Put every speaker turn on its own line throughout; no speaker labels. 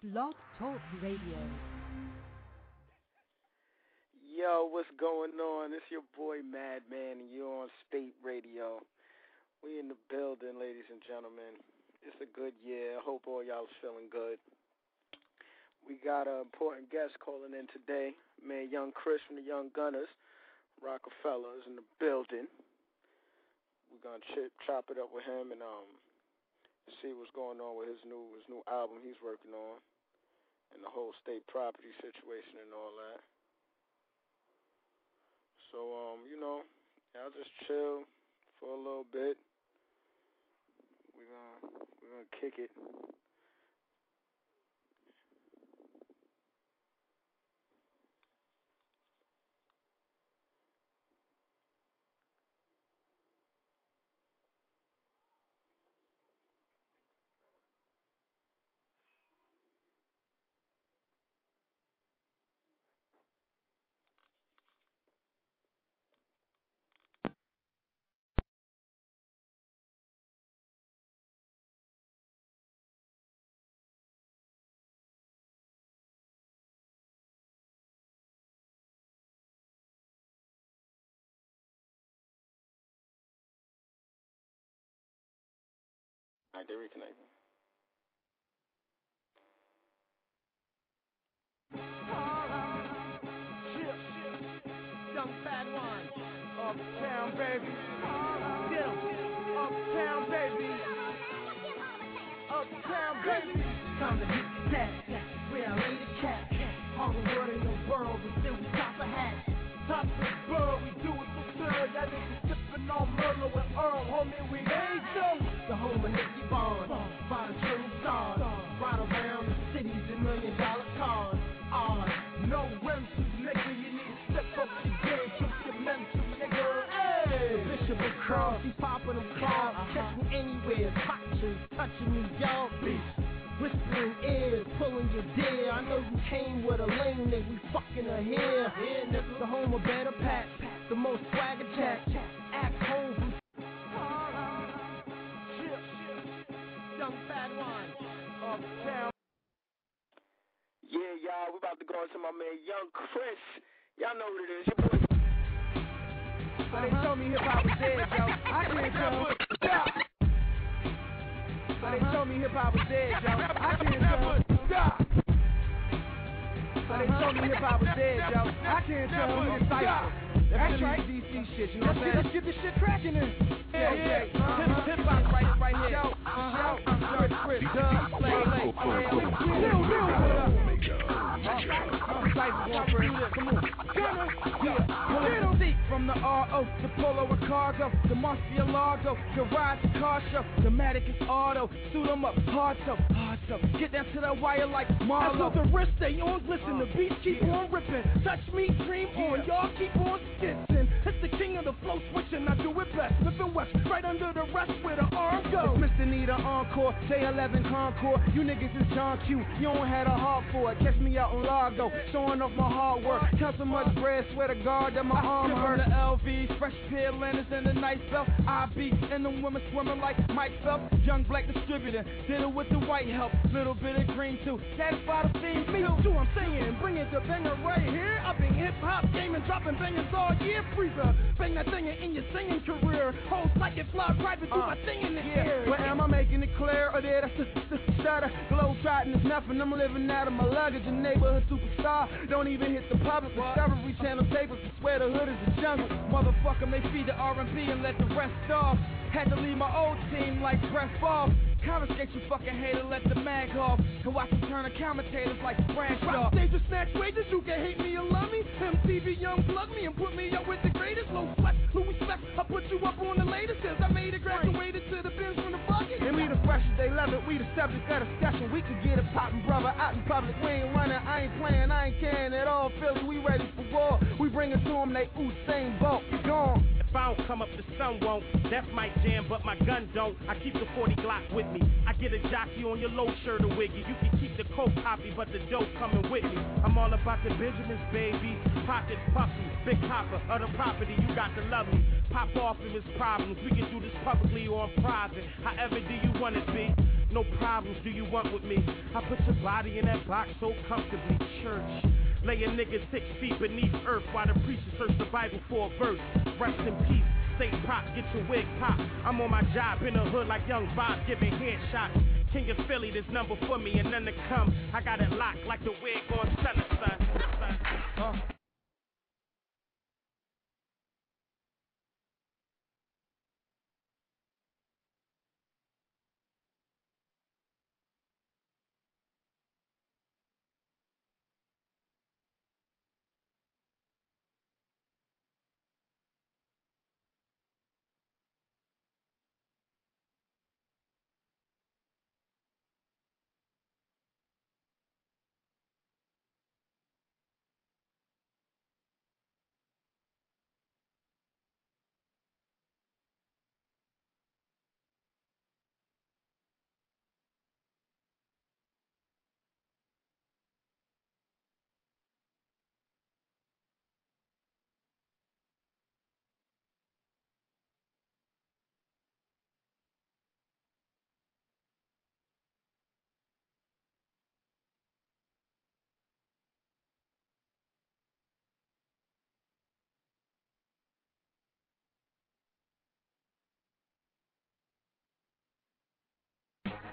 Blog Talk Radio.
Yo, what's going on? It's your boy Madman, and you're on Spate Radio. We in the building, ladies and gentlemen. It's a good year. I hope all y'all feeling good. We got an important guest calling in today. Man, Young Chris from the Young Gunners, Roc-A-Fella's in the building. We're gonna chip, chop it up with him and um see what's going on with his new his new album he's working on and the whole state property situation and all that. So um, you know, I'll just chill for a little bit. We're gonna we're gonna kick it.
Young fat one, uptown baby, 'em. uptown baby, uptown baby.
Time to hit the deck, where I lay the cat. All the word in the world, but still we top a hat.
Top of the world, we do it for good. Y'all niggas sippin' on Merlot with Earl, homie, we ain't them.
The home of Nicky Barnes, by the true stars. Ride around the cities in million dollar cars.
Uh, no rims, nigga, you need to step up your game, trip your mental, nigga. Hey,
Bishop and Cross, he popping them cars. Catch me anywhere, touching, touching New York beach. Whispering ears, pulling your deer. I know you came with a lame nigga, we fucking her here. The home of better pat, the most swagger
Yeah, y'all, we about to go into my man Young Chris. Y'all know what it is. Your boy
But they told me hip hop was dead, yo. I can't tell. Yeah. But they told me hip hop was dead, yo. I can't tell. Yeah. But they told me hip hop was dead, yo. I can't tell who the. That's right. DC shit, you know what I'm saying? Let's get this shit cracking in. Yeah, yeah. Hip hip hop right, right here. Yo, yo, Chris, Chris, Doug, Play, Play. Real, real, Come on. Yeah, pull it from the RO, the Polo and Cargo, the Murcielago, the ride to car show, the Matic is auto, suit 'em up, hard so, hard so, get down to that wire like Marlo.
That's the wrist they on, listen, the beats keep on ripping. Touch me, dream on, y'all keep on skitzing. The king of the flow switching, I do it best. Living west, right under the rest where the arm goes.
Mr. Nita Encore, J11 Concord. You niggas is John Q. You don't have a heart for it. Catch me out in Largo, showing off my hard work. Count so much bread, swear to God that my arm hurt. The LVs, fresh pair linens and a nice belt. I be and the women swimming like Mike Phelps. Young black distributor, did it with the white help. Little bit of green too. Satisfy the theme
Me too, I'm saying, bring it to banger right here. I've been hip hop gaming, dropping bangers all year. Freezer, bang that thing in your singing career. Whole psychic fly private, do my uh, thing in the air.
Well, am I making it clear? Or did I just, just stutter? Glow trotting is nothing. I'm living out of my luggage. A neighborhood superstar. Don't even hit the public. Discovery Channel tapers. I swear the hood is a jungle. Motherfucker may feed the R&B and let the rest off. Had to leave my old team like Brett Favre. Confiscate you fucking hater, let the mag off. And watch them turn the commentators like Bradshaw.
Rock stage or snatch wages, you can hate me or love me. MTV Young plug me and put me up with the greatest. Low flex, Louis Flex, I put you up on the latest. Since I made it, graduated to the bins from the bucket.
And we the freshest, they love it. We the subject of discussion. We could get it poppin', brother, out in public. We ain't running, I ain't playing, I ain't caring at all. Philly, we ready for war. We bring it to them, they Usain Bolt. Gone.
If I don't come up, the sun won't. That's my jam, but my gun don't. I keep the 40 Glock with me. I get a jockey on your low shirt or wiggy. You can keep the coke copy, but the dope coming with me. I'm all about the Benjamins, baby. Pockets puffy, big hopper, other property. You got to love me. Pop off if it's problems. We can do this publicly or in private. However do you want it be? No problems do you want with me? I put your body in that box so comfortably. Church. Lay a nigga six feet beneath earth while the preacher search the Bible for a verse. Rest in peace. State prop, get your wig pop. I'm on my job in the hood like young Bob giving headshots. King of Philly, this number for me and none to come. I got it locked like the wig on Stunner, son. Uh.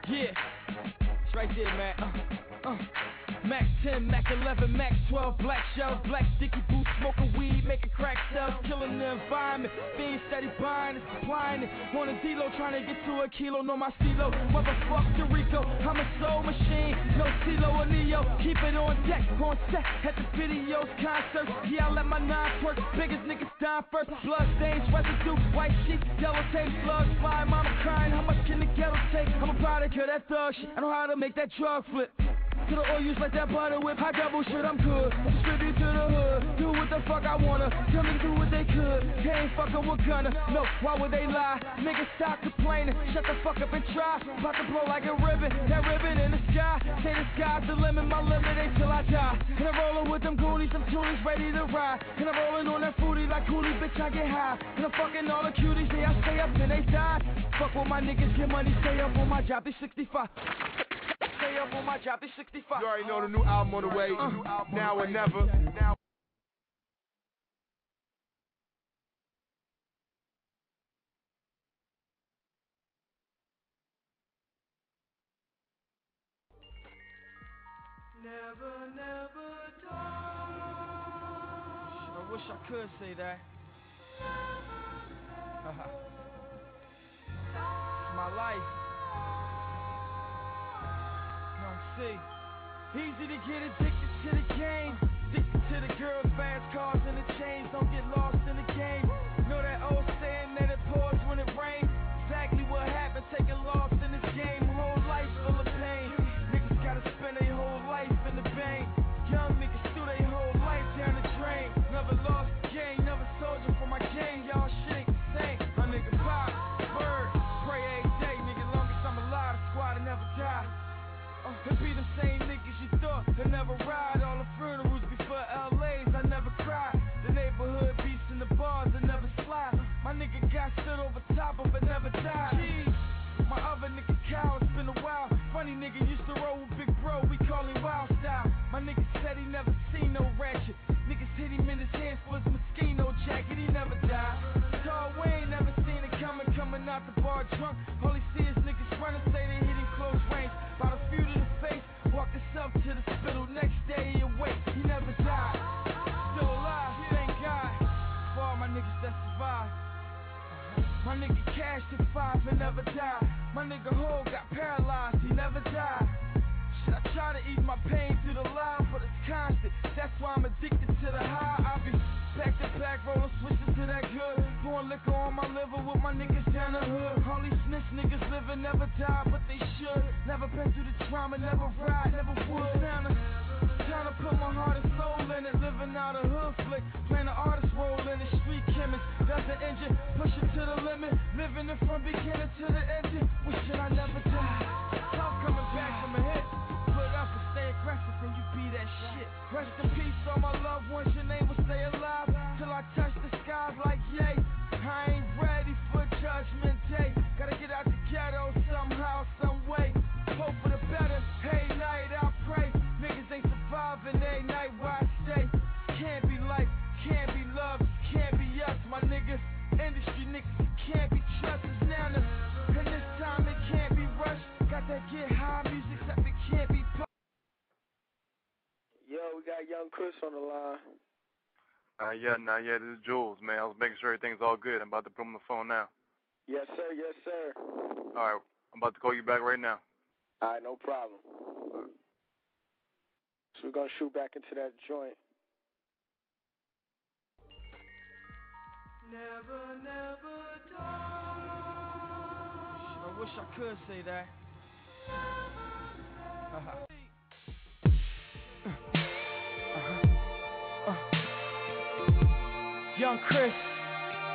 Yeah, it's right there, man. Uh, uh. Max 10, Mac 11, Max 12, black shells, black sticky boots, smoking weed, making crack cells, killing the environment. Being steady buying supplying it. On a D-Lo, trying to get to a kilo, know my CeeLo. Motherfuck Rico, I'm a soul machine, no CeeLo or Neo. Keep it on deck, on set, at the videos, concerts. Yeah, I let my nine work, biggest niggas die first. Blood stains, residue, white sheets, yellow tape, slugs fly, mama crying. How much can the ghetto take? I'm a product of that thug shit. I know how to make that drug flip. To the oil use like that butter whip, high double shit, I'm good. Distribute to the hood, do what the fuck I wanna. Tell me do what they could, they ain't fucking with gunner. No, why would they lie? Niggas stop complaining, shut the fuck up and try. About to blow like a ribbon, that ribbon in the sky. Say the sky's the limit, my limit ain't till I die. And I'm rolling with them goonies, them toonies ready to ride. And I'm rolling on that foodie like coolie, bitch, I get high. And I'm fucking all the cuties, say I stay up and they die. Fuck with my niggas, get money, stay up on my job, they 65 stay up on my job, they 65.
You already know the new album on the way. Uh, now or never. Now.
Never, never talk. I wish I could say that. it's my life. See. Easy to get addicted to the game. Addicted to the girls, fast cars, and the chains. Don't get lost in the game. Know that old saying that drunk. All he see is niggas running, say they hit him close range. About a few to the face, walk himself to the spittle. Next day he awake, he never died. Still alive, thank God. For all my niggas that survived. Uh-huh. My nigga Cash took five and never died. My nigga Ho got paralyzed, he never died. Shit, I try to ease my pain through the line, but it's constant. That's why I'm addicted to the high. I be back to back, rolling switches to that good. Pouring liquor on my liver with my niggas living, never die, but they should. Never been through the trauma, never ride, never would. Time to, to put my heart and soul in it. Living out a hood flick, playing an artist role in it. Street chemist, that's the engine, push it to the limit. Living it from beginning to the ending. Wishing I never die. Love coming back from a hit. Put up and stay aggressive, and you be that shit. Rest in peace, all my loved ones. Your name will stay alive till I touch
Young Chris on the line.
Uh, yeah, nah, yeah, this is Jules, man. I was making sure everything's all good. I'm about to put him on the phone now.
Yes, sir. Yes, sir.
All right, I'm about to call you back right now.
All right, no problem. So we're gonna shoot back into that joint.
Never, never die. I wish I could say that. Uh-huh. Uh-huh. Young Chris.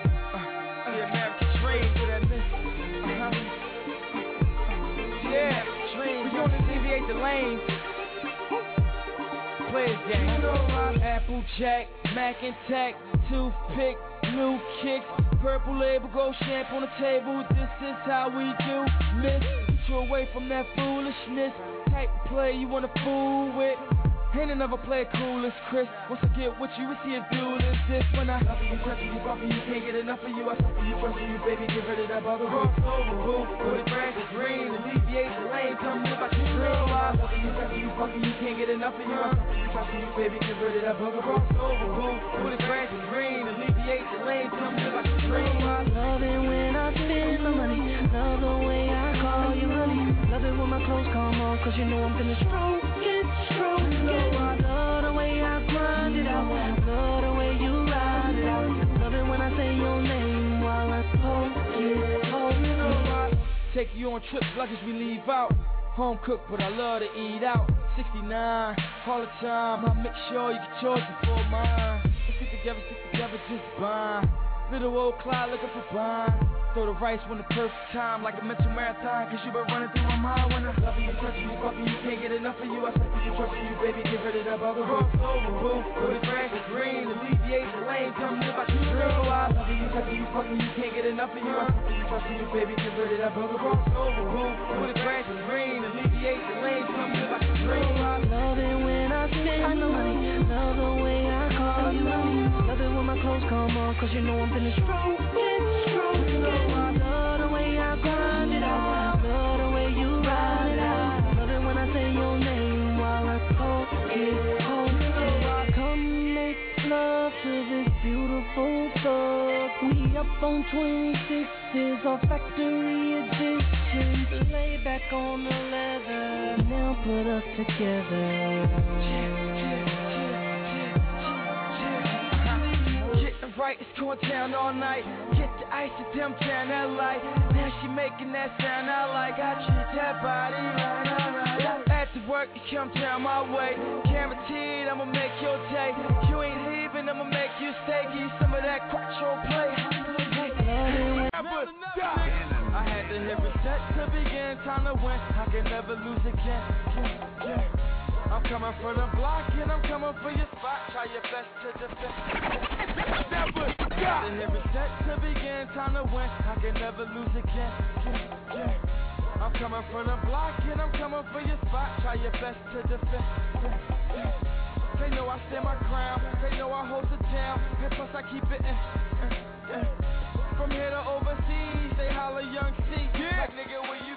Uh, the American dream for that miss. Uh-huh. Yeah, dream. We gonna deviate the lanes. Players game. Applejack, Mac and Tech, toothpick, new kicks, purple label, gold shampoo on the table. This is how we do. Miss, get you away from that foolishness. Type of play you wanna fool with. Ain't another player cool as Chris. Once I get with you, we see a dude is this. When I love you, touching you, bumping you, can't get enough of you. I suffer you, brushing you, baby, get rid of that bugger. Cross over, boo, put the grass is green, alleviate the lane, tell me about your dream. I love you, touching you, bumping you, can't get enough of you. I suffer you, touching you, baby, get rid of that bugger. Cross over, boo, put the grass is green, alleviate the lane, tell me about your dream. I
love it when I spend my money, love the way it when my clothes come off, cause you know I'm gonna stroke it, stroke it. I love the way I grind it out. Love the way you ride it out. Love it when I say your name while I poke it, poke it.
Take you on trips like as we leave out. Home cooked, but I love to eat out. 69, all the time. I make sure you get yours before mine. Stick together, stick together, just fine. Little old Clyde looking for bond. Throw the rice when the perfect time, like a mental marathon. Cause you been running through my mind when I'm loving you, touching you, fucking you. Can't get enough of you. I suck you, trusting you, baby. Get rid of that bubble. Over, boo. Put the grass green, alleviate the lane. Tell me about your real. I love you, touching you, fucking you. Can't get enough of you. I suck you, trusting you, baby. Get rid of that bubble. Over, boo. Put the grass green, alleviate the lane. Tell me about your dream. I
love it when I. Love cause you know I'm it. I love the way I grind it out. Love the way you ride it out. Love it when I say your name while I it. Come make love to this beautiful. We up on 26s, our factory edition. Lay back on the leather, now put us together.
Getting right, it's going down all night. Get the ice to them down that light. Now she making that sound I like. I treat that body right, alright. After work, you come down my way. Guaranteed, I'ma make your day. You ain't leaving, I'ma make you stay. Give you some of that quattro play. I had to hit reset to begin. Time to win. I can never lose again. Yeah, yeah. I'm coming for the block and I'm coming for your spot. Try your best to defend. Never stop. To hit reset to begin. Time to win. I can never lose again. Yeah, yeah. I'm coming for the block and I'm coming for your spot. Try your best to defend. They know I stand my ground. They know I hold it down. And plus I keep it in. From here to overseas, they holler young C. Yeah. Like nigga, where you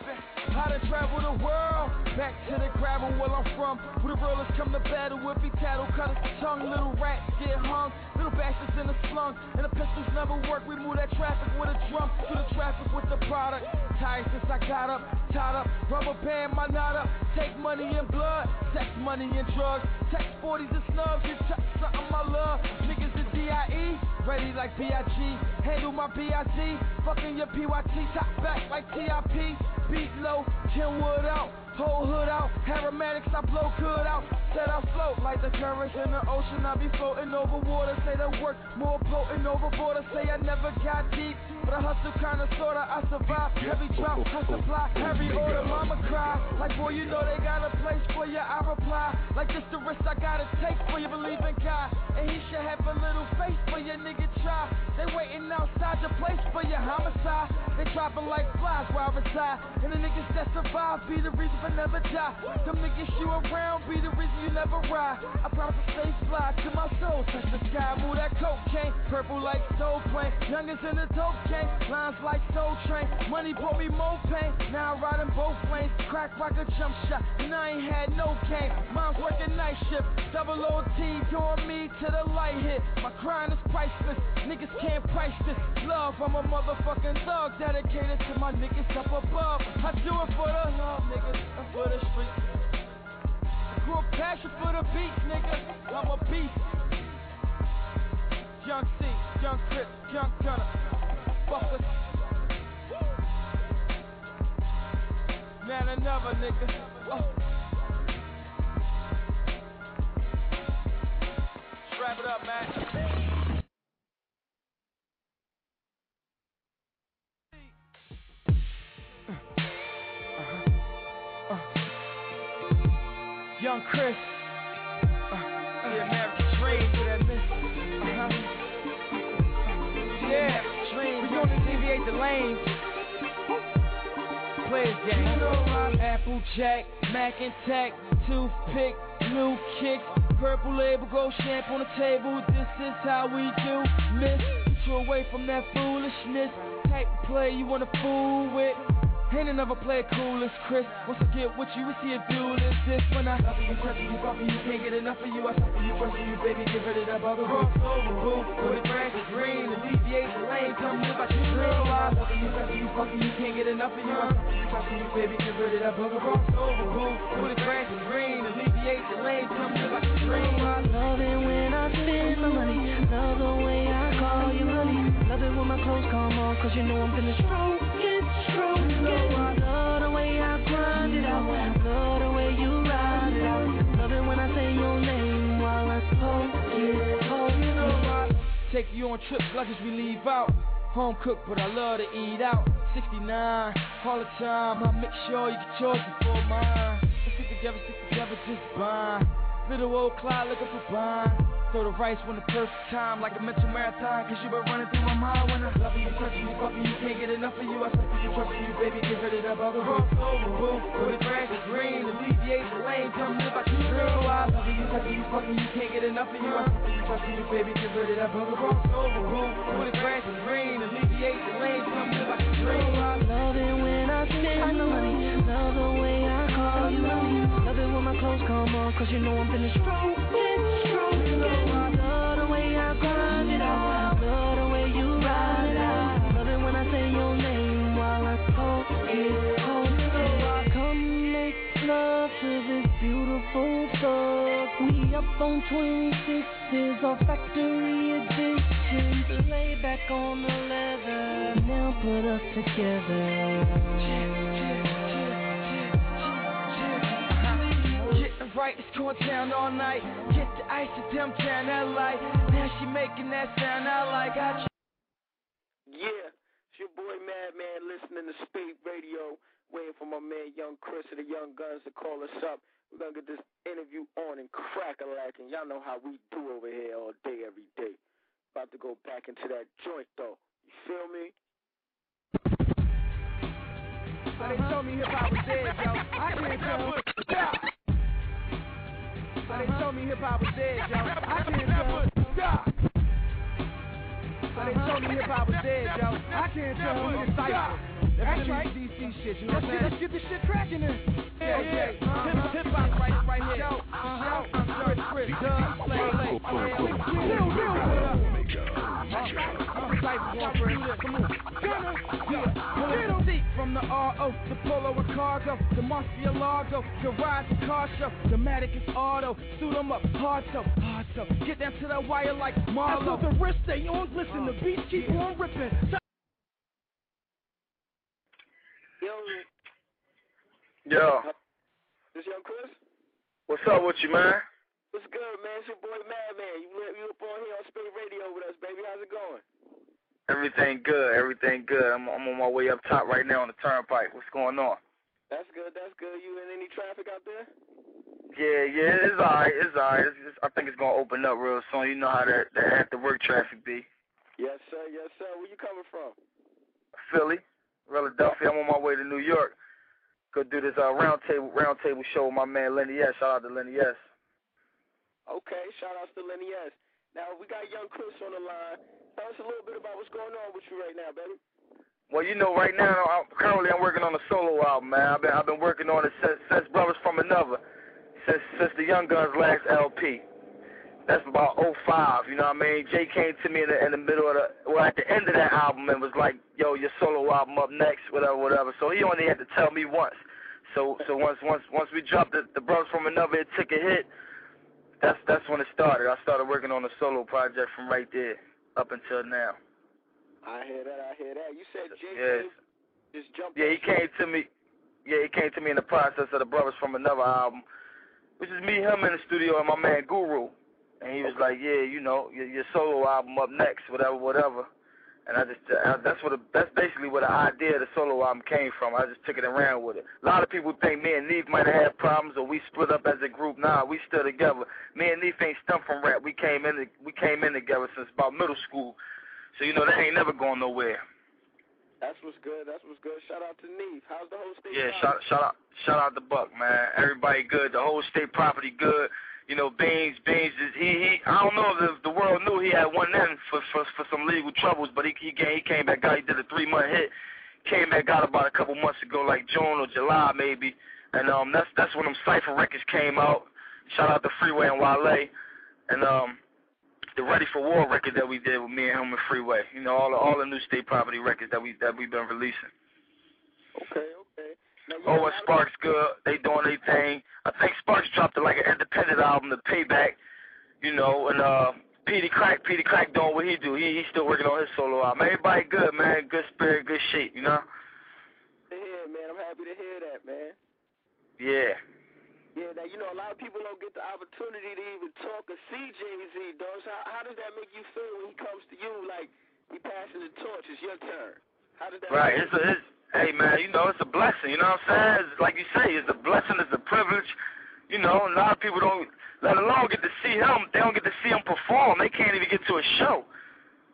I done travel the world, back to the gravel where I'm from. Where the realest come to battle with be tattle, cut the tongue. Little rats get hung, little bastards in the slung. And the pistols never work, we move that traffic with a drum. To the traffic with the product. Tired since I got up, tied up, rubber band my knot up. Take money and blood, sex, money and drugs. Text 40s and snubs, you touch something I love. Niggas the DIE, ready like B.I.G. Handle my B.I.T. Fucking your PYT, top back like TIP. Beat low, Kenwood out, whole hood out. Aromatics, I blow good out. Set I float like the currents in the ocean. I be floating over water. Say the work more potent overboard. I say I never got deep, but I hustle kinda sorta. I survive. Heavy drop, I supply. Heavy order, mama cry. Like boy, you know they got a place for you. I reply like this the risk I gotta take for you. Believe in God, and He should have a little face for your nigga try. They waiting outside your place for your homicide. They dropping like flies where I reside. And the niggas that survive be the reason I never die. Them niggas you around be the reason you never ride. I promise to stay fly to my soul. Touch the sky, move that cocaine. Purple like soul plane. Youngest in the dope chain. Lines like soul train. Money brought me more pain. Now I'm riding both lanes. Crack like a jump shot. And I ain't had no game. Mom's working night shift. Double OT doing me to the light hit. My grind is priceless. Niggas can't price this. Love, I'm a motherfucking thug. Dedicated to my niggas up above. I do it for the love, niggas. And for the streets. Grew a passion for the beats, nigga. I'm a beast. Young C, Young Chris, Young Gunner. Fuckers. Man, another nigga. Oh. Wrap it up, man. Applejack, Mac and Tack, toothpick, new kicks. Purple label, gold champ on the table. This is how we do. Miss, get you away from that foolishness. Type of play you wanna fool with. Ain't another player cool as Chris. Once I get with you, see a duel is this. When I love you, touch you, fuck you, can't get enough of you. I suffer you, brush you, baby, get rid of that bugger. Cross over, boo, where the grass is green. The lane, tell me about your dream. I love you, touch you, fuck you, can't get enough of you. I suffer you, you, baby, get rid of that bugger. Cross over, boo, where the grass is green. Alleviate the lane, tell me about your dream.
I love it when I spend my money. Love the way I my clothes come on, cause you know I'm finna stroke it, stroke it. Love the way I grind it out. Love the way you ride it out. Love it when I say your name while I poke it, oh, poke it.
Take you on trips like as we leave out. Home cooked, but I love to eat out. 69, all the time. I make sure you get yours before mine. Let's together, stick together, just bind. Little old Clyde looking for bond. Throw the rice when the perfect time, like a mental marathon. Cause you been running through my mind when I love you, touching you, fucking you, can't get enough of you. I suck you, trust you, baby, get rid of that. Cross over, boo, where the grass is green, alleviate the lane, tell me about your dream. I love you, touching you, fucking you, can't get enough of you. I suck you, trust you, baby, get rid of that. Cross over, boo, where the grass is green, alleviate the lane, tell me about your dream.
I love it when I the money. Love the way I call you it when my clothes come on, cause you know I'm finna stroke it, stroke it. Love the way I grind it out. Love the way you ride it out. Love it when I say your name while I poke it, poke it. Come make love to this beautiful thug. We up on 26s, our factory edition. Lay back on the leather, now put us together.
Right, it's going down all night. Get the ice at them down that light. Now she making that sound I like. I
Yeah, it's your boy Madman listening to Spate Radio, waiting for my man Young Chris of the Young Gunz to call us up. We're gonna get this interview on and crack a lack, and y'all know how we do over here all day, every day. About to go back into that joint though. You feel me?
So they told me hip hop was dead, yo. I can't tell. So they told me hip hop was dead, yo. I can't tell. Yeah. So they told me hip hop was dead, yo. I can't tell who to cipher. That's right. DC shit, you know what I'm saying? Let's get this shit cracking in. Yeah, yeah. Hip hop right, right here. Yo, yo, Chris, Chris, Doug, Play, Play. Chill, chill, Cipher going first. Come on. Yeah. Seat from the RO, the Polo and Cargo, the Murcielago, the Ride the Car Show, the Matic is Auto, suit 'em up, hard so, hard so, get down to that wire like Marlo.
As the wrist stay on, listen, the beats keep on ripping.
Yo,
Yo,
this Young Chris?
what's up with you, man?
What's good, man? It's your boy Madman. You you up on here on Spate Radio with us, baby. How's it going?
Everything good, everything good. I'm, I'm on my way up top right now on the turnpike. What's going on?
That's good. That's good. You in any traffic out there?
Yeah, yeah, it's alright, it's alright. It's just, I think it's gonna open up real soon. You know how that that after work traffic be.
Yes, sir. Yes, sir. Where you coming from?
Philly.
Philadelphia. I'm on my way to New York. Go do this uh, roundtable roundtable show with my man Lenny S. Shout out to Lenny S.
Okay, shout outs to Lenny S. Now we got young Chris on the line. Tell us a little bit about what's going on with you right now, baby.
Well, you know, right now, I'm, currently I'm working on a solo album, man. I've been I've been working on it since, since Brothers from Another, since since the Young Gunz last LP. That's about '05, you know what I mean? Jay came to me in the in the middle of the well at the end of that album and was like, "Yo, your solo album up next, whatever, whatever." So he only had to tell me once. So so once once once we dropped the, the Brothers from Another, it took a hit. That's that's when it started. I started working on a solo project from right there up until now.
I hear that. I hear that. You said Jay
Yes.
just jumped.
Yeah, he came to me. Yeah, he came to me in the process of the Brothers from Another album, which is me, him in the studio, and my man Guru. And he was like, "Yeah, you know, your, your solo album up next, whatever, whatever." And I just, uh, I, that's what, the, that's basically where the idea of the solo album came from. I just took it and ran with it. A lot of people think me and Neef might have had problems, or we split up as a group. Nah, we still together. Me and Neef ain't stumped from rap. We came in, we came in together since about middle school. So you know that ain't never going nowhere.
That's what's good. That's what's good. Shout out to Neef. How's the whole state?
Yeah, shout shout out shout out to Buck, man. Everybody good. The whole state property good. You know, Beans, Beans is he he. I don't know if the, the world knew he had one in for for for some legal troubles, but he he came, he came back out. He did a three month hit. Came back out about a couple months ago, like June or July maybe. And um, that's that's when them Cipher records came out. Shout out to Freeway and Wale, and um, the Ready for War record that we did with me and him and Freeway. You know, all the all the new state property records that we that we've been releasing.
Okay, okay. Now,
Oh, Sparks good. They doing their thing. I think Sparks dropped like an independent album, The Payback. You know, and uh, Peedi Crakk, Peedi Crakk doing what he do. He he's still working on his solo album. Everybody good, man. Good spirit, good shape. You know.
hear, man. I'm happy to hear that, man.
Yeah.
Yeah, now you know a lot of people don't get the opportunity to even talk or see Jay Z. Though, so how, how does that make you feel when he comes to you like he passing the torch? It's your turn. How does that?
Right.
Make
It's a, it's, hey man, you know it's a blessing. You know what I'm saying? It's, like you say, it's a blessing. It's a privilege. You know, a lot of people don't, let alone get to see him. They don't get to see him perform. They can't even get to a show.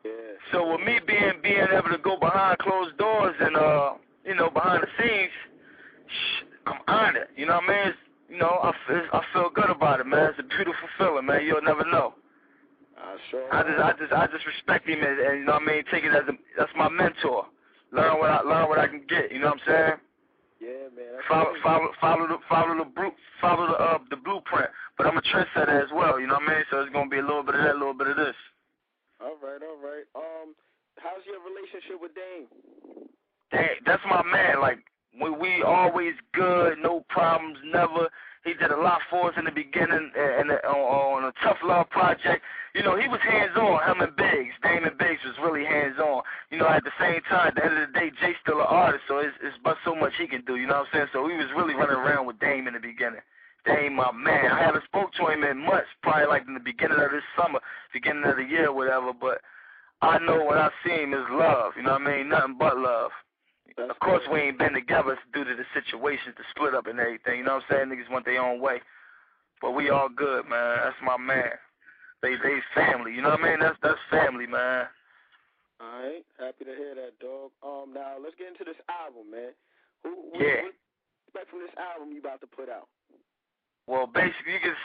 Yeah.
So with me being being able to go behind closed doors and uh, you know, behind the scenes, I'm honored. You know what I mean? It's, you know, I feel, I feel good about it, man. It's a beautiful feeling, man. You'll never know.
I sure.
I just, I just, I just respect him, and, and you know what I mean. Take it as a, that's my mentor. Learn what I, learn what I can get. You know what I'm saying?
Yeah, man.
Follow, follow, follow the, follow the, bru- follow the, uh, the blueprint. But I'm a trendsetter as well. You know what I mean? So it's gonna be a little bit of that, a little bit of this.
All right, all right. Um, how's your relationship with Dame?
Dang, that's my man. Like we we always good, no problems, never. He did a lot for us in the beginning, and, and on, on a Tough Luv project. You know, he was hands on. Him and Biggs, Damon Biggs was really hands on. You know, at the same time, at the end of the day, Jay's still an artist, so it's it's but so much he can do. You know what I'm saying? So he was really running around with Dame in the beginning. Dame, my man. I haven't spoke to him in months, probably like in the beginning of this summer, beginning of the year, whatever. But I know when I see him is love. You know what I mean? Nothing but love. Of course, we ain't been together due to the situations, the split up and everything. You know what I'm saying? Niggas went their own way, but we all good, man. That's my man. They they family. You know what I mean? That's that's family, man.
All right, happy to hear that, dog. Um, now let's get into this album, man. Who, what,
Yeah.
what expect from this album you about to put out?
Well, basically, you can.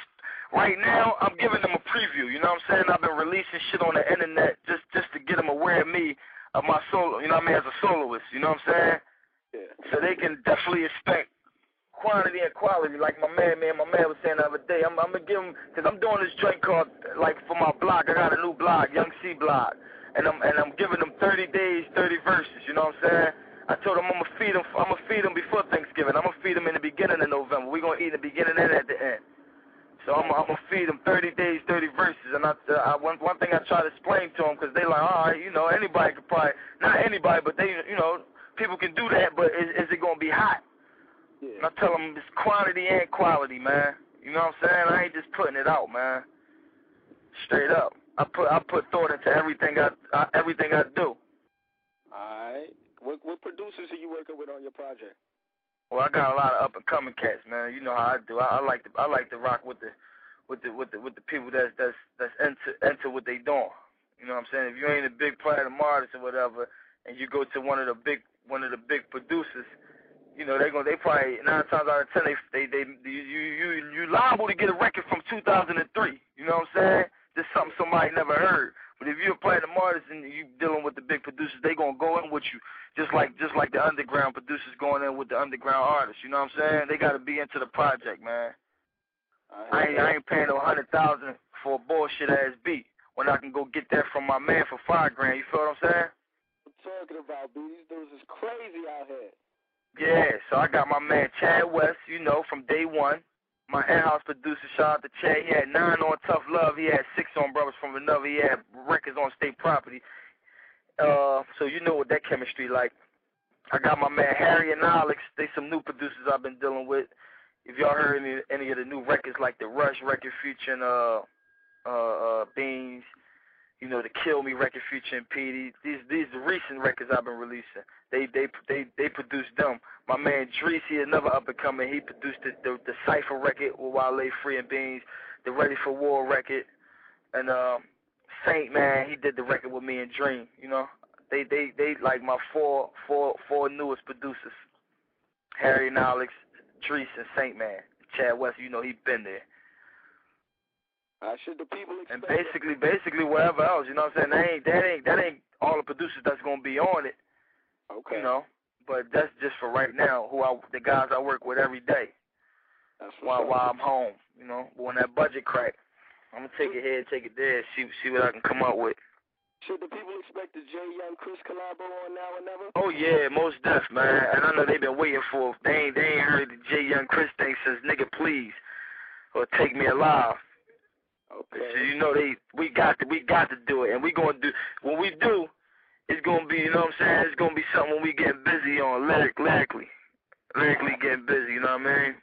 Right now, I'm giving them a preview. You know what I'm saying? I've been releasing shit on the internet just just to get them aware of me, of my solo. You know what I mean? As a soloist. You know what I'm saying?
Yeah.
So they can definitely expect quantity and quality. Like my man, man, my man was saying the other day. I'm, I'm gonna give him because I'm doing this joint called like for my blog. I got a new blog, Young C blog, and I'm and I'm giving them 30 days, 30 verses. You know what I'm saying? I told them I'm gonna feed them. I'm gonna feed them before Thanksgiving. I'm gonna feed them in the beginning of November. We're gonna eat in the beginning and at the end. So I'm, I'm gonna feed them 30 days, 30 verses, and I, I one one thing I try to explain to them because they like, all right, you know, anybody could probably not anybody, but they, you know, people can do that, but is, is it gonna be hot? And I tell them it's quantity and quality, man. You know what I'm saying? I ain't just putting it out, man. Straight up, I put I put thought into everything I, I everything I do.
All right. What what producers are you working with on your project?
Well, I got a lot of up and coming cats, man. You know how I do. I, I like to I like to rock with the with the with the with the people that's that's that's into into what they doing. You know what I'm saying? If you ain't a big platinum artist or whatever, and you go to one of the big one of the big producers, you know, they going they probably nine times out of ten they they they you you you liable to get a record from 2003. You know what I'm saying? Just something somebody never heard. But if you're a platinum artist and you dealing with the big producers, they gonna go in with you, just like just like the underground producers going in with the underground artists. You know what I'm saying? They gotta be into the project, man. I ain't I ain't paying no hundred thousand for a bullshit ass beat when I can go get that from my man for five grand. You feel what I'm saying?
I'm talking about, B. These dudes is crazy out here.
Yeah, so I got my man Chad West, you know, from day one. My in-house producer, shout out to Chad. He had nine on Tough Luv. He had six on Brothers from Another. He had records on State Property. Uh, so you know what that chemistry like. I got my man Harry and Alex. They some new producers I've been dealing with. If y'all heard any any of the new records like the Rush record featuring uh uh uh Beans, you know, the Kill Me record Future and Peedi. These these the recent records I've been releasing. They they they they produced them. My man Dreesy, another up and coming, he produced the the, the Cipher record with Wale Free and Beans, the Ready for War record, and um Saint man, he did the record with me and Dream. You know, they they they like my four four four newest producers, Harry and Alex, Drees and Saint man. Chad West, you know he been there.
Uh, should the people expect
and basically, basically wherever else, you know what I'm saying? That ain't that ain't that ain't all the producers that's gonna be on it.
Okay.
You know, but that's just for right now. Who I the guys I work with every day.
That's
while while I'm home. You know, but when that budget crack, I'm gonna take it here, take it there, see see what I can come up with.
Should the people expect the Jay Young Chris collabo on now or never?
Oh yeah, most def, man. And I know they've been waiting for. They ain't they ain't heard the Jay Young Chris thing since nigga please or take me alive.
Okay.
So you know they we got to we got to do it, and we gonna do when we do. It's gonna be you know what I'm saying. It's gonna be something when we get busy on lyric lyrically, lyrically getting busy. You know what I mean?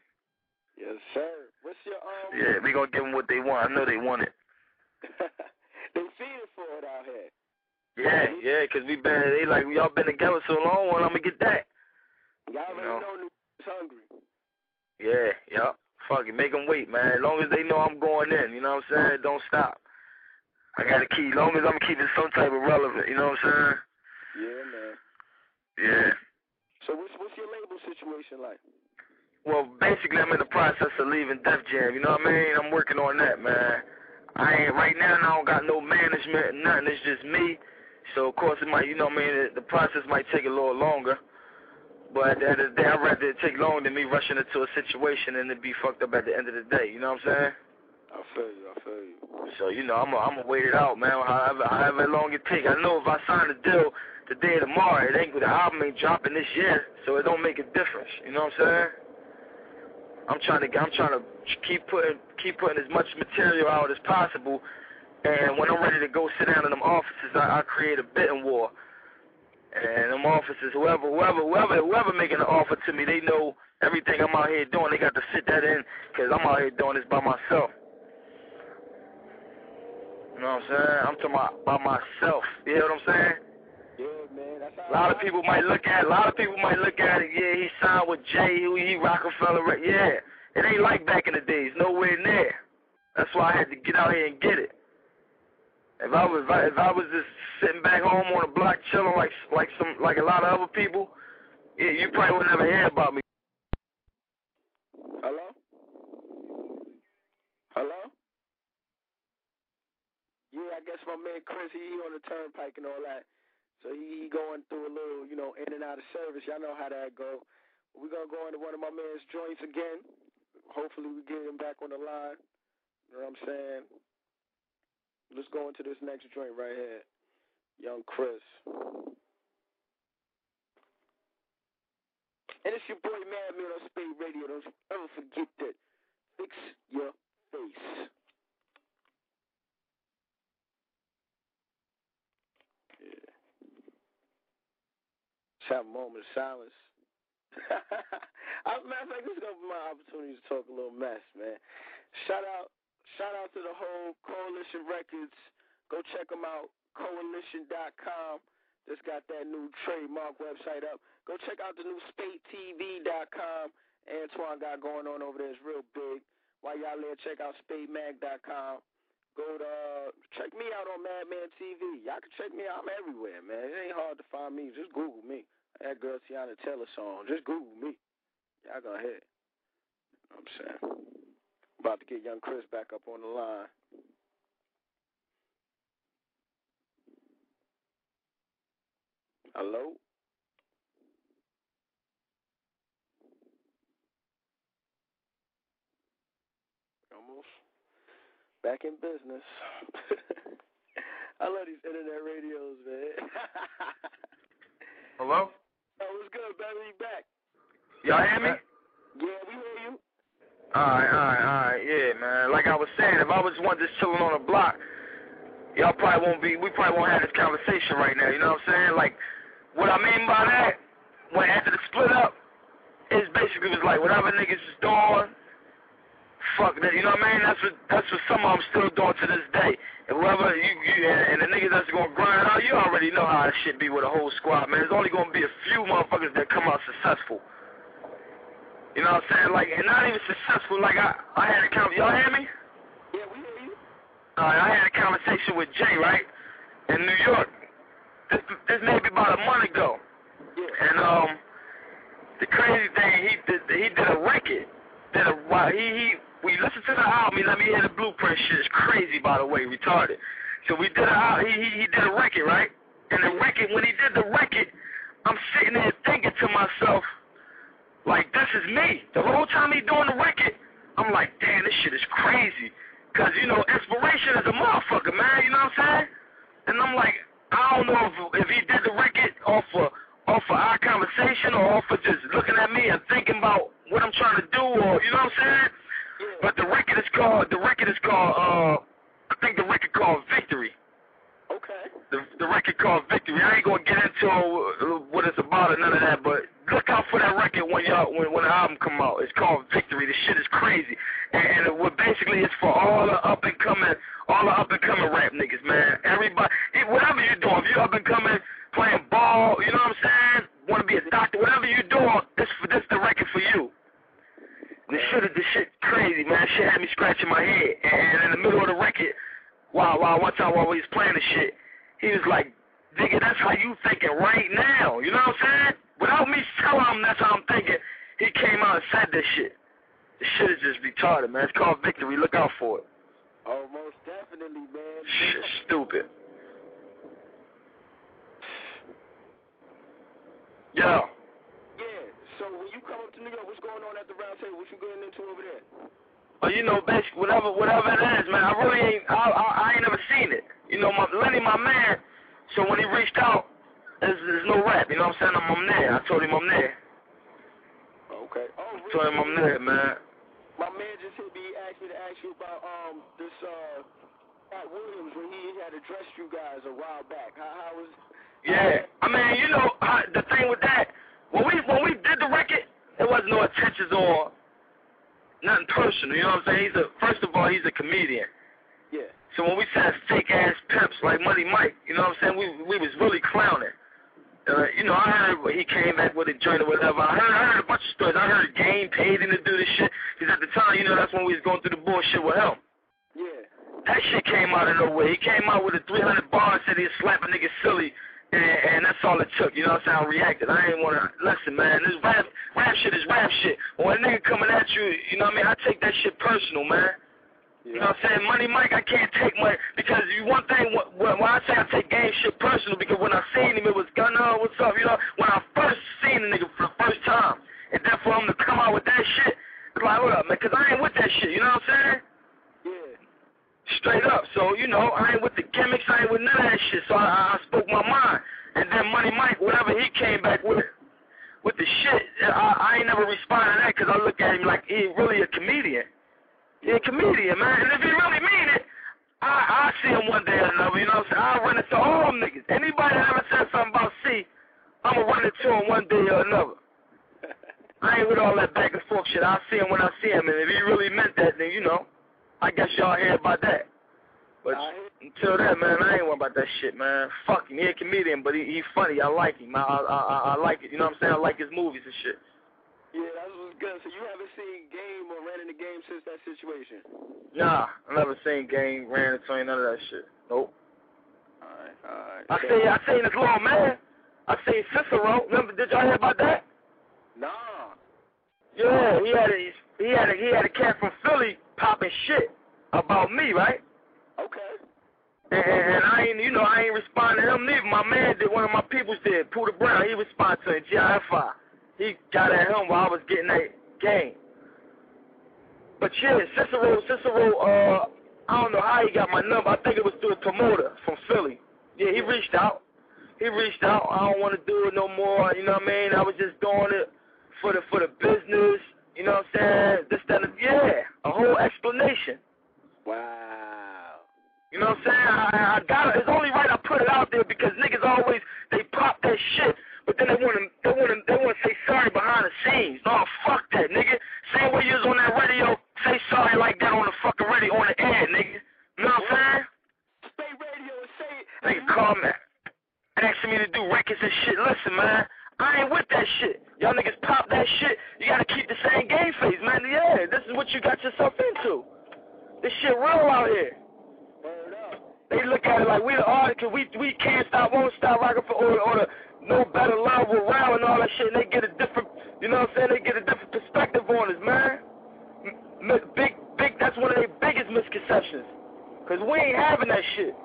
Yes, sir. What's your um?
Yeah, we gonna give them what they want. I know they want it.
they feeding for it out here.
Yeah, yeah, cause we been they like y'all been together so long. Well, I'm gonna get that.
Y'all already
You know.
know hungry.
Yeah, yeah. Fuck it, make them wait, man. As long as they know I'm going in, you know what I'm saying? Don't stop. I gotta keep, as long as I'm keeping some type of relevant, you know what I'm saying?
Yeah, man.
Yeah.
So what's what's your label situation like?
Well, basically, I'm in the process of leaving Def Jam. You know what I mean? I'm working on that, man. I ain't right now. I don't got no management, nothing. It's just me. So of course it might, you know what I mean. The process might take a little longer. But at the end of the day, I'd rather it take longer than me rushing into a situation and it be fucked up at the end of the day. You know what I'm saying?
I feel you. I feel you.
So you know, I'm i I'm gonna wait it out, man. However, however long it take. I know if I sign a deal today or tomorrow, it ain't the album ain't dropping this year, so it don't make a difference. You know what I'm saying? I'm trying to I'm trying to keep putting keep putting as much material out as possible, and when I'm ready to go sit down in them offices, I, I create a bidding war. And them officers, whoever, whoever, whoever, whoever making an offer to me, they know everything I'm out here doing. They got to sit that in, cause I'm out here doing this by myself. You know what I'm saying? I'm talking about by myself. You know what I'm saying?
Yeah, man. That's
A lot of people might look at, a lot of people might look at it. Yeah, he signed with Jay, he, he Roc-A-Fella. right? Yeah, it ain't like back in the days. Nowhere near. That's why I had to get out here and get it. If I was, if I, was just sitting back home on a block chilling like like some like a lot of other people, yeah, you probably wouldn't never hear about me.
Hello? Hello? Yeah, I guess my man Chris, he, he on the turnpike and all that. So he, he going through a little, you know, in and out of service. Y'all know how that go. We're to go into one of my man's joints again. Hopefully we get him back on the line. You know what I'm saying? Let's go into this next joint right here. Young Chris. And it's your boy Madman on Spate Radio. Don't ever forget that. Fix your face. Yeah. Let's have a moment of silence. A matter of fact, this is gonna be my opportunity to talk a little mess, man. Shout out, shout out to the whole Coalition Records. Go check them out. Coalition.com. Just got that new trademark website up. Go check out the new SpadeTV.com. Antoine got going on over there. It's real big. While y'all there, check out SpadeMag.com. Go to uh, check me out on Madman TV. Y'all can check me out. I'm everywhere, man. It ain't hard to find me. Just Google me. That girl Teyana Taylor song. Just Google me. Y'all go ahead. You know what I'm saying? About to get young Chris back up on the line. Hello? Almost back in business. I love these internet radios, man.
Hello?
Oh, what's good, baby? You back?
Y'all hear me?
Yeah, we hear you.
Alright, alright, alright, yeah, man. Like I was saying, if I was one just chilling on a block, y'all probably won't be, we probably won't have this conversation right now, you know what I'm saying? Like, what I mean by that, when after the split up, it's basically was like, whatever niggas is doing, fuck that, you know what I mean? That's what, that's what some of them still doing to this day. And whoever you, you and, the niggas that's gonna grind out, you already know how it should be with a whole squad, man. There's only gonna be a few motherfuckers that come out successful. You know what I'm saying? Like, and not even successful. Like, I, I had a conversation. Y'all hear me?
Yeah, we hear you.
Alright, I had a conversation with Jay, right? In New York. This, this maybe about a month ago.
Yeah.
And, um, the crazy thing, he did, he did a record. Did a, wow, he, he, we listened to the album, he let me hear the blueprint shit. It's crazy, by the way, retarded. So we did a, he, he, he did a record, right? And the record, when he did the record, I'm sitting there thinking to myself, like, this is me. The whole time he doing the record, I'm like, damn, this shit is crazy. Cause, you know, inspiration is a motherfucker, man, you know what I'm saying? And I'm like, I don't know if, if he did the record off of, off of our conversation or off of just looking at me and thinking about what I'm trying to do or, you know what I'm saying? But the record is called, the record is called, uh, I think the record called Victory.
Okay.
The, the record called Victory. I ain't gonna get into uh, what it's about or none of that, but look out for that record when y'all when when the album come out. It's called Victory. The shit is crazy, and, and what basically it's for all the up and coming, all the up and coming rap niggas, man. Everybody, whatever you're doing, if you up and coming, playing ball, you know what I'm saying? Want to be a doctor, whatever you're doing, this this the record for you. The shit is the shit crazy, man. Shit had me scratching my head, and in the middle of the record, while while one time while we was playing the shit, he was like, "Nigga, that's how you thinking right now." You know what I'm saying? Without me telling him that's how I'm thinking, he came out and said this shit. This shit is just retarded, man. It's called Victory. Look out for it.
Oh, most definitely, man.
Shit stupid. Yo.
Yeah. So when you come up to New York, what's going on at the round table? What you getting into over there?
But you know, basically, whatever, whatever it is, man. I really ain't, I, I, I ain't never seen it. You know, my Lenny, my man. So when he reached out, there's, there's no rap. You know what I'm saying? I'm, I'm there. I told him I'm there.
Okay. Oh, really?
Told him I'm there, man.
My man just hit me. Asked me to ask you about um this uh Katt Williams when he had addressed you guys a while back. How, how was?
Yeah, I mean, you know, I, the thing with that, when we when we did the record, there was no attentions or nothing personal. You know what I'm saying? He's a first of all, he's a comedian.
Yeah.
So when we said fake ass pimps like Money Mike, you know what I'm saying? We we was really clowning. Uh, you know, I heard he came back with a joint or whatever. I heard, I heard a bunch of stories. I heard Game paid him to do this shit. Because at the time, you know, that's when we was going through the bullshit with him.
Yeah.
That shit came out of nowhere. He came out with a 300 bar and said he'd slap a nigga silly. And, and that's all it took, you know what I'm saying? I reacted. I ain't want to, listen, man, this rap, rap shit is rap shit. When a nigga coming at you, you know what I mean? I take that shit personal, man. You know what I'm saying? Money Mike, I can't take my, because you one thing, when, when I say I take game shit personal, because when I seen him, it was Gunna, what's up, you know? When I first seen the nigga for the first time, and then for him to come out with that shit, it's like, what up, man? Because I ain't with that shit, you know what I'm saying?
Yeah.
Straight up. So, you know, I ain't with the gimmicks, I ain't with none of that shit. So I, I spoke my mind. And then Money Mike, whatever he came back with, with the shit, I, I ain't never responded to that because I look at him like he really a comedian. He a comedian, man. And if he really mean it, I, I see him one day or another, you know what I'm saying? I'll run into all them niggas. Anybody that ever said something about C, I'm going to run into him one day or another. I ain't with all that back and forth shit. I'll see him when I see him. And if he really meant that, then, you know, I guess y'all hear about that. But until then, man, I ain't worried about that shit, man. Fuck him. He a comedian, but he, he funny. I like him. I, I, I, I like it. You know what I'm saying? I like his movies and shit.
Yeah, that was good. So you haven't seen Game or ran in the game since that situation?
Nah, I never seen Game, ran into none of that shit. Nope.
Alright, alright.
I seen, I seen his little man. I seen Cicero. Remember? Did y'all hear about that?
Nah.
Yeah, he had a he had a he had a cat from Philly popping shit about me, right?
Okay.
And, and I ain't, you know, I ain't responding to him neither. My man did, one of my peoples did, Pooter Brown. He responded to it, GIFI. He got at him while I was getting that game. But yeah, Cicero, Cicero, uh, I don't know how he got my number. I think it was through a promoter from Philly. Yeah, he reached out. He reached out. I don't want to do it no more. You know what I mean? I was just doing it for the for the business. You know what I'm saying? This, that, and yeah, a whole explanation.
Wow.
You know what I'm saying? I, I got it. It's only right I put it out there because niggas always they pop that shit, but then they want to they want to they want to say sorry behind the scenes. No, fuck that, nigga. Same way you was on that radio, say sorry like that on the fucking radio on the air, nigga. You know what I'm saying?
Spate radio and say it.
Nigga call me, asking me to do records and shit. Listen, man, I ain't with that shit. Y'all niggas pop that shit. You gotta keep the same game face, man. Yeah, this is what you got yourself into. This shit real out here. They look at it like we're the artists, cause we we can't stop, won't stop rocking for or, or the no better love wow and all that shit. And they get a different, you know what I'm saying? They get a different perspective on us, man. M- m- big, big. That's one of their biggest misconceptions, cause we ain't having that shit.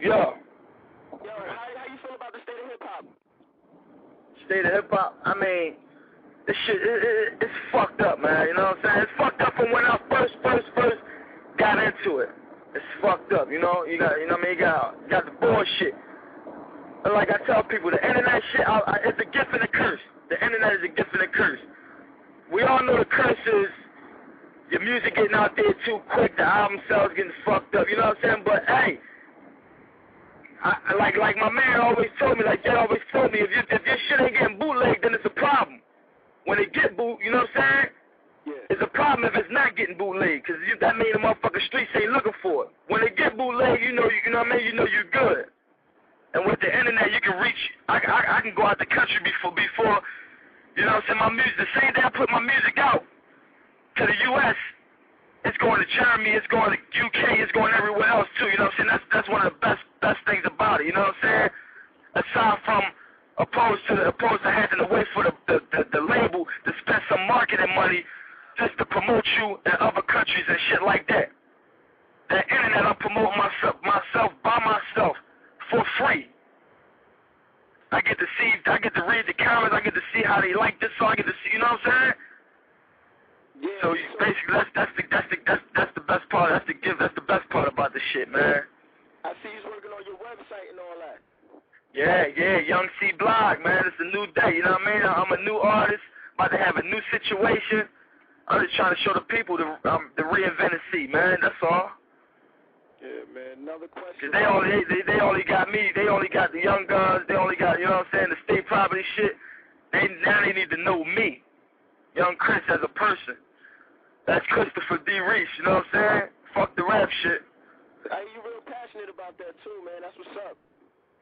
Yeah.
Yo, how, how you feel about the state of hip hop?
state of hip hop, I mean, this shit, it, it, it's fucked up, man. You know what I'm saying? It's fucked up from when I first, first, first got into it. It's fucked up, you know. You got, you know what I mean? You got, you got the bullshit. And like I tell people, the internet shit, I, I, it's a gift and a curse. The internet is a gift and a curse. We all know the curse is your music getting out there too quick, the album sales getting fucked up. You know what I'm saying? But hey. I, I- like like my man always told me, like Jay always told me, if you if your shit ain't getting bootlegged, then it's a problem. When it get boot, you know what I'm saying?
Yeah.
It's a problem if it's not getting bootlegged, cause you, that mean the motherfucking streets ain't looking for it. When it get bootlegged, you know you, you know what I mean, you know you're good. And with the internet, you can reach. I, I, I can go out the country before before, you know what I'm saying. My music, the same day I put my music out to the U.S. It's going to Germany, it's going to UK, it's going everywhere else too. You know what I'm saying? That's that's one of the best best things about it. You know what I'm saying? Aside from opposed to opposed to having to wait for the the, the, the label to spend some marketing money just to in other countries and shit like that. That internet, I'm promoting myself myself by myself for free. I get to see, I get to read the comments, I get to see how they like this song, I get to see, you know what I'm saying?
Yeah.
So you, basically, that's that's the that's the that's that's the best part. That's the gift. That's the best part about the shit, man.
I see you working on your website and all that.
Yeah, yeah, Young C Blog, man. It's a new day. You know what I mean? I'm a new artist, about to have a new situation. I'm just trying to show the people the um, the reinvented C, man. That's all.
Yeah, man. Another question.
Cause they only they, they only got me. They only got the Young Gunz. They only got you know what I'm saying the state property shit. They now they need to know me, Young Chris as a person. That's Christopher D. Reese. You know what I'm saying? Fuck the rap shit.
Hey, you real passionate about that too, man. That's what's up.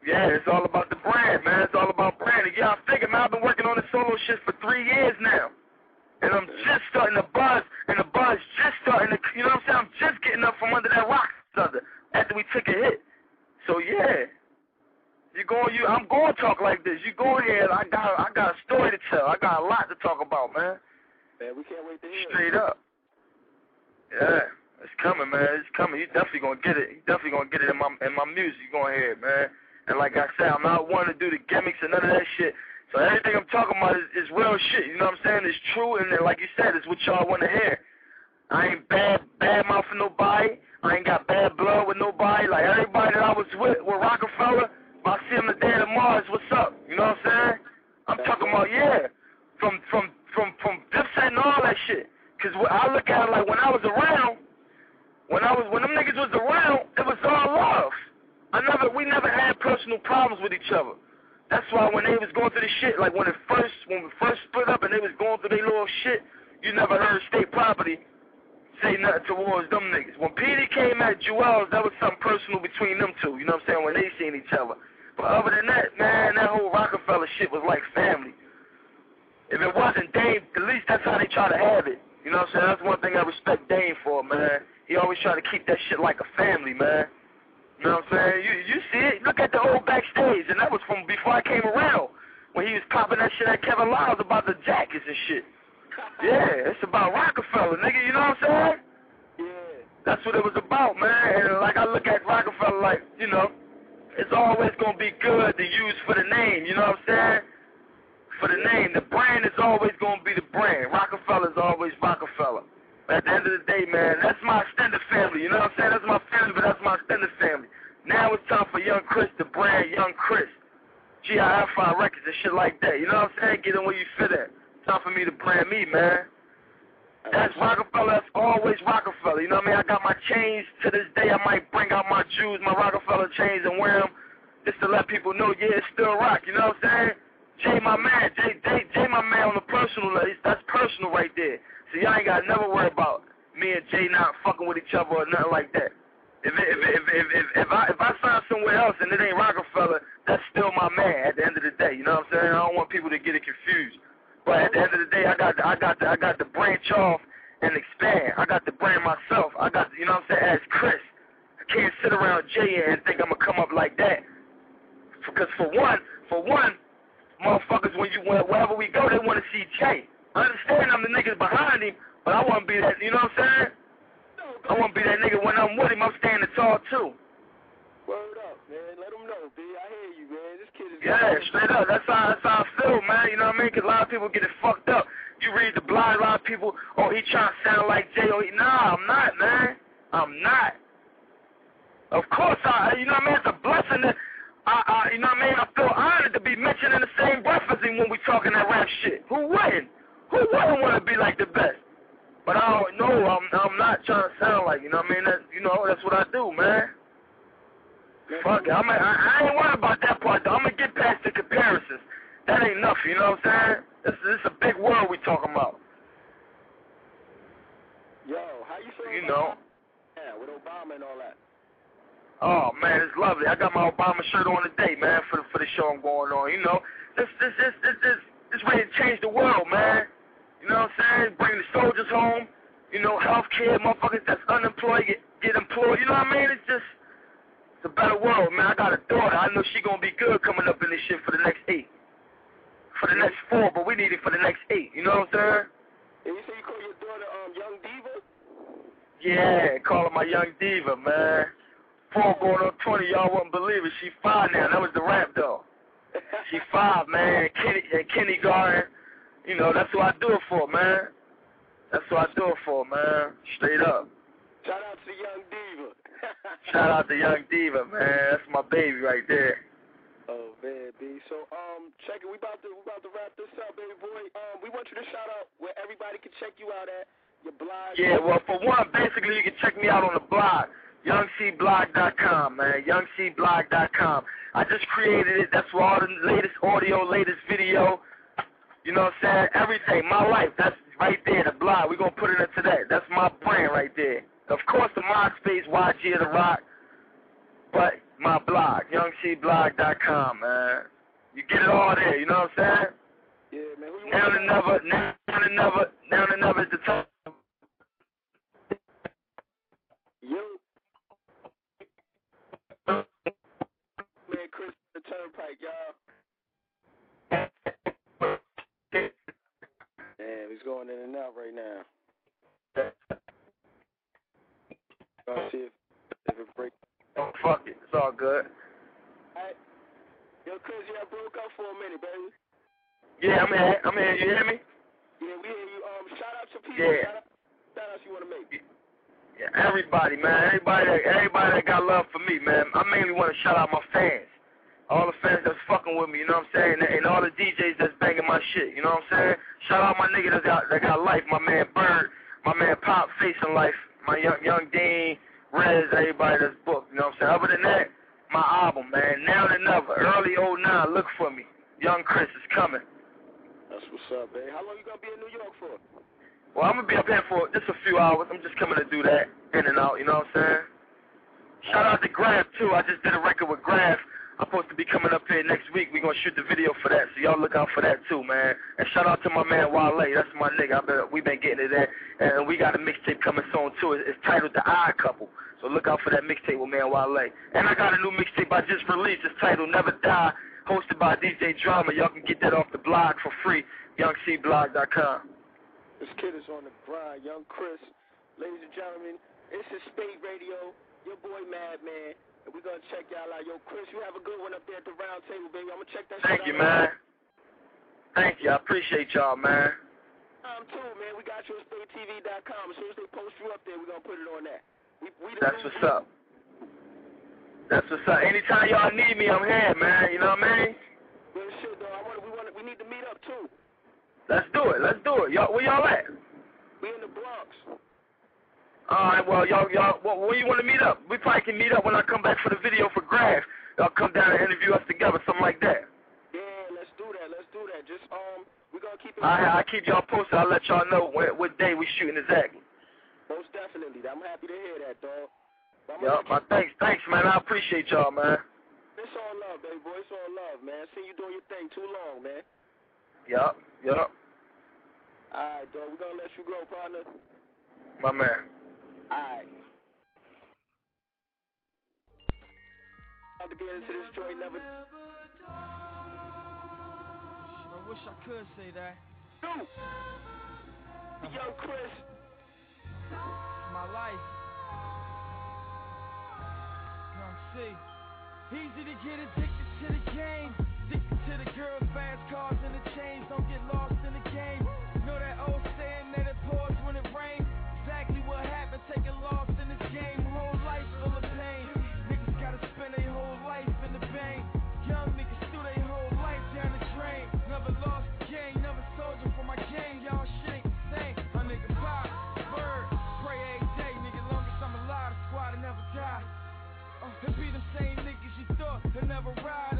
Yeah, it's all about the brand, man. It's all about branding. Yeah, I'm thinking, man. I've been working on this solo shit for three years now. And I'm just starting to buzz, and the buzz just starting to, you know what I'm saying? I'm just getting up from under that rock after, after we took a hit. So yeah, you going, you, I'm going to talk like this. You go ahead. I got, I got a story to tell. I got a lot to talk about, man.
Man, we can't wait to hear. it.
Straight up. Yeah, it's coming, man. It's coming. You definitely gonna get it. You definitely gonna get it in my in my music. You gonna hear it, man. And like I said, I'm not one to do the gimmicks and none of that shit. So everything I'm talking about is, is real shit. You know what I'm saying? It's true, and then, like you said, it's what y'all want to hear. I ain't bad bad mouthing nobody. I ain't got bad blood with nobody. Like everybody that I was with with Roc-A-Fella, if I see him the day of tomorrow, what's up. You know what I'm saying? I'm talking about yeah, from from from from Dipset and all that shit. Cause I look at it like when I was around, when I was when them niggas was around, it was all love. I never we never had personal problems with each other. That's why when they was going through the shit, like when it first when we first split up and they was going through their little shit, you never heard state property say nothing towards them niggas. When Peedi came at Juelz, that was something personal between them two. You know what I'm saying? When they seen each other. But other than that, man, that whole Roc-A-Fella shit was like family. If it wasn't Dame, at least that's how they try to have it. You know what I'm saying? That's one thing I respect Dame for, man. He always try to keep that shit like a family, man. You know what I'm saying? You you see it? Look at the old backstage, and that was from before I came around. When he was popping that shit at Kevin Liles about the jackets and shit. Yeah, it's about Roc-A-Fella, nigga, you know what I'm saying?
Yeah.
That's what it was about, man. And like I look at Roc-A-Fella like, you know, it's always gonna be good to use for the name, you know what I'm saying? For the name. The brand is always gonna be the brand. Roc-A-Fella's always Roc-A-Fella. At the end of the day, man, that's my extended family, you know what I'm saying? That's my family, but that's my extended family. Now it's time for Young Chris to brand Young Chris. GIFI Records and shit like that. You know what I'm saying? Get in where you fit at. Time for me to brand me, man. That's Roc-A-Fella. That's always Roc-A-Fella. You know what I mean? I got my chains to this day. I might bring out my Jews, my Roc-A-Fella chains, and wear them just to let people know, yeah, it's still rock. You know what I'm saying? Jay, my man. Jay, Jay, Jay my man on the personal. That's personal right there. So y'all ain't got to never worry about me and Jay not fucking with each other or nothing like that. If if if if if, if I if I sign somewhere else and it ain't Roc-A-Fella, that's still my man. At the end of the day, you know what I'm saying? I don't want people to get it confused. But at the end of the day, I got I got I got to branch off and expand. I got to brand myself. I got to, you know what I'm saying? As Chris, I can't sit around Jay and think I'm gonna come up like that. Because for one, for one, motherfuckers, when you wherever we go, they want to see Jay. I understand I'm the niggas behind him, but I want to be that. You know what I'm saying? I want to be that nigga when I'm with him. I'm standing tall too.
Word up, man. Let them know, B. I hear you, man. This kid is.
Yeah, straight up. That's how that's how I feel, man. You know what I mean? 'Cause a lot of people get it fucked up. You read the blind, a lot of people, oh, he trying to sound like Jay. Oh, he, nah, I'm not, man. I'm not. Of course, I. You know what I mean? It's a blessing that. I, I, you know what I mean? I feel honored to be mentioned in the same breath as him when we talking that rap shit. Who wouldn't? Who wouldn't want to be like the best? But I don't know. I'm I'm not trying to sound like you know what I mean. That you know that's what I do, man. Fuck it. I'm a, I, I ain't worried about that part. Though. I'm gonna get past the comparisons. That ain't nothing. You know what I'm saying? This this is a big world we talking about.
Yo, how you feeling?
You know.
Yeah, with Obama and all that.
Oh man, it's lovely. I got my Obama shirt on today, man, for the for the show I'm going on. You know, this this this this this this ready to change the world, man. You know what I'm saying? Bring the soldiers home. You know, health care, motherfuckers that's unemployed get get employed. You know what I mean? It's just it's a better world, man. I got a daughter. I know she gonna be good coming up in this shit for the next eight. For the next four, but we need it for the next eight. You know what I'm saying?
And you say you call your daughter um Young Diva?
Yeah, call her my young diva, man. Four going on 20, y'all wouldn't believe it. She five now. That was the rap though. She five, man. Kenny, and kindergarten. You know, that's what I do it for, man. That's what I do it for, man. Straight up.
Shout out to Young Diva.
Shout out to Young Diva, man. That's my baby right there.
Oh man, B. So um, check it. We about to we about to wrap this up, baby boy. Um, we want you to shout out where everybody can check you out at. Your blog.
Yeah, well, for one, basically, you can check me out on the blog, youngcblog.com, man, youngcblog.com. I just created it. That's where all the latest audio, latest video, you know what I'm saying? Everything, my life, that's right there, the blog. We're going to put it into that. That's my brand right there. Of course, the MySpace, YG of the Rock, but my blog, youngcblog.com, man. You get it all there, you know what I'm saying?
Yeah, man.
Now and never, now and never, now and never is the time.
Turnpike, y'all. Damn, he's going in and out right now. Let's see if, if it breaks.
Oh, fuck it. It's all good.
Alright. Yo, Chris, yeah, I broke up for a minute, baby.
Yeah, I'm here. I'm here. You hear me?
Yeah, we hear you. Um, shout out to people.
Yeah.
Shout out, shout outs you want to make.
Yeah, everybody, man. Everybody, that, everybody that got love for me, man. I mainly want to shout out my fans. All the fans that's fucking with me, you know what I'm saying? And, and all the DJs that's banging my shit, you know what I'm saying? Shout out my nigga that got, that got life, my man Bird, my man Pop Facing Life, my young young Dean, Rez, everybody that's booked, you know what I'm saying? Other than that, my album, man, Now Than Never, early 09, look for me. Young Chris is coming.
That's what's up, baby. How long you gonna be in New York for?
Well, I'm gonna be up here for just a few hours. I'm just coming to do that in and out. You know what I'm saying? Shout out to Graf too. I just did a record with Graf I'm supposed to be coming up here next week. We're gonna shoot the video for that, so y'all look out for that too, man. And shout out to my man Wale. That's my nigga. I been, we been getting it there, and we got a mixtape coming soon too. It's titled The Odd Couple. So look out for that mixtape with man Wale. And I got a new mixtape I just released. It's titled Never Die, hosted by DJ Drama. Y'all can get that off the blog for free, youngcblog.com.
This kid is on the grind, young Chris. Ladies and gentlemen, this is Spate Radio, your boy Madman. And we're going to check y'all out. Yo, Chris, you have a good one up there at the round table, baby. I'm going to check that shit.
Thank you,
out.
man. Thank you. I appreciate y'all, man.
Um, too, man. We got you at SpateTV.com. As soon as they post you up there, we're going to put it on that. We, we
That's what's up. That's what's up. Anytime y'all need me, I'm here, man. You know what I mean?
Good shit, though. I want, we, want, we need to meet up, too.
Let's do it. Let's do it. Y'all, where y'all at?
We in the Bronx.
All right, well, y'all, y'all, well, where you want to meet up? We probably can meet up when I come back for the video for Graph. Y'all come down and interview us together, something like that.
Yeah, let's do that. Let's do that. Just, um, we're going to keep it.
I, I keep y'all posted. I'll let y'all know what, what day we shooting exactly.
Most definitely. I'm happy to hear that, dog.
Yup, my thanks, thanks, man. I appreciate y'all, man.
It's all love, baby boy. It's all love, man. See you doing your thing too long, man.
Yup, yup,
All right, dog. We're going to let you go, partner.
my man.
All right. About to get into this joint, never.
I wish I could say that.
Do. Yo, Chris.
My life. Young C. Easy to get addicted to the game. Addicted to the girls, fast cars, and the chains. Don't get lost in the game. You Know that old saying that in this game. Whole life full of pain. Niggas gotta spend their whole life in the vein. Young niggas their whole life down the drain. Never lost game, never soldier for my game. Y'all ain't the same. My nigga pop, bird, pray every day. Nigga, I'm alive, the squad will never die. Uh, be the same niggas you thought never ride.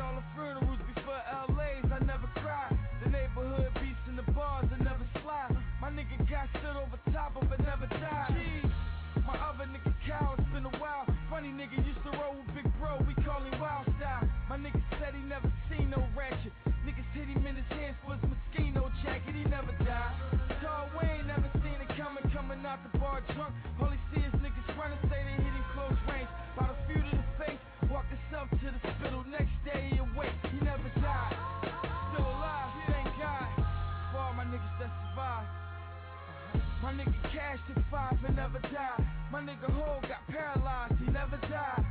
Funny nigga used to roll with Big Bro, we call him Wild Style. My nigga said he never seen no ratchet. Niggas hit him in his hands for his Moschino jacket, he never died. Tall Wayne never seen it coming, coming out the bar drunk. All he see is niggas running, say they hit him close range. About a few to the face, walk himself to the spittle. Next day he awake, he never died. Still alive, thank God. For all my niggas that survived. Uh-huh. My nigga Cash took five and never died. My nigga Ho got paralyzed, he never died.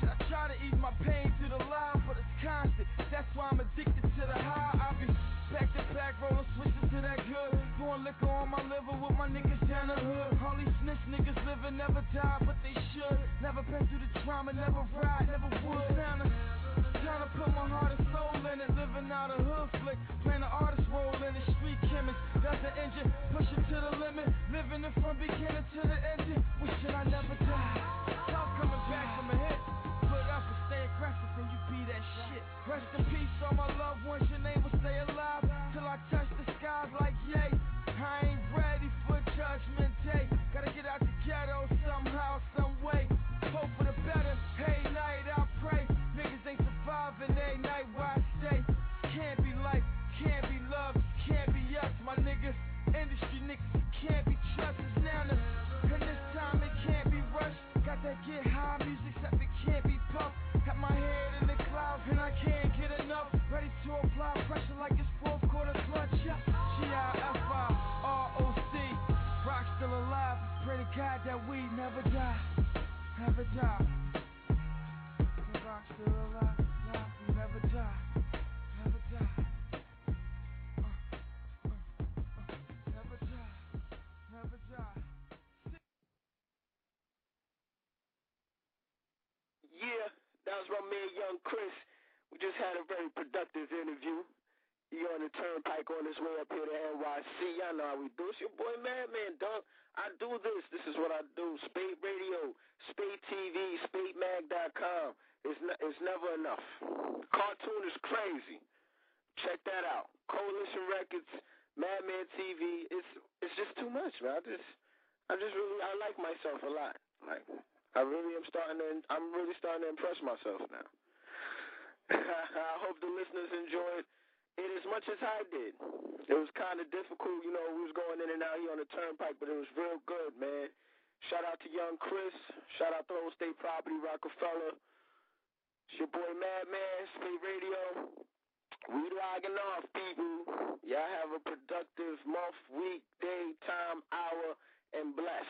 Shit, I try to ease my pain through the line, but it's constant. That's why I'm addicted to the high. I be back to back, rolling switches to that good. Pouring liquor on my liver with my niggas down the hood. All these snitch niggas living never die, but they should. Never been through the trauma, never ride, never would. Time to, to put my heart and soul in it. Living out a hood flick, playing the artist role in the street chemist. That's the engine, push it to the limit. Living it from beginning and I can't get enough. Ready to apply pressure like it's fourth quarter clutch. Yeah. G-I-F-I-R-O-C. Rock still alive. Pray to God that we never die. Never die. Rock still alive. Nah, we never die.
Yeah, that was my man, Young Chris. Just had a very productive interview. You on the turnpike on his way up here to NYC. Y'all know how we do. It's your boy Madman, dog. I do this. This is what I do. Spate Radio, Spate TV, SpateMag.com. It's, it's never enough. Cartoon is crazy. Check that out. Coalition Records, Madman TV. It's it's just too much, man. I just I just really I like myself a lot. Like I really am starting to I'm really starting to impress myself now. I hope the listeners enjoyed it as much as I did. It was kind of difficult, you know. We was going in and out here on the turnpike, but it was real good, man. Shout out to Young Chris. Shout out to Old State Property, Roc-A-Fella. It's your boy Madman, Spate Radio. We logging off, people. Y'all have a productive month, week, day, time, hour, and bless.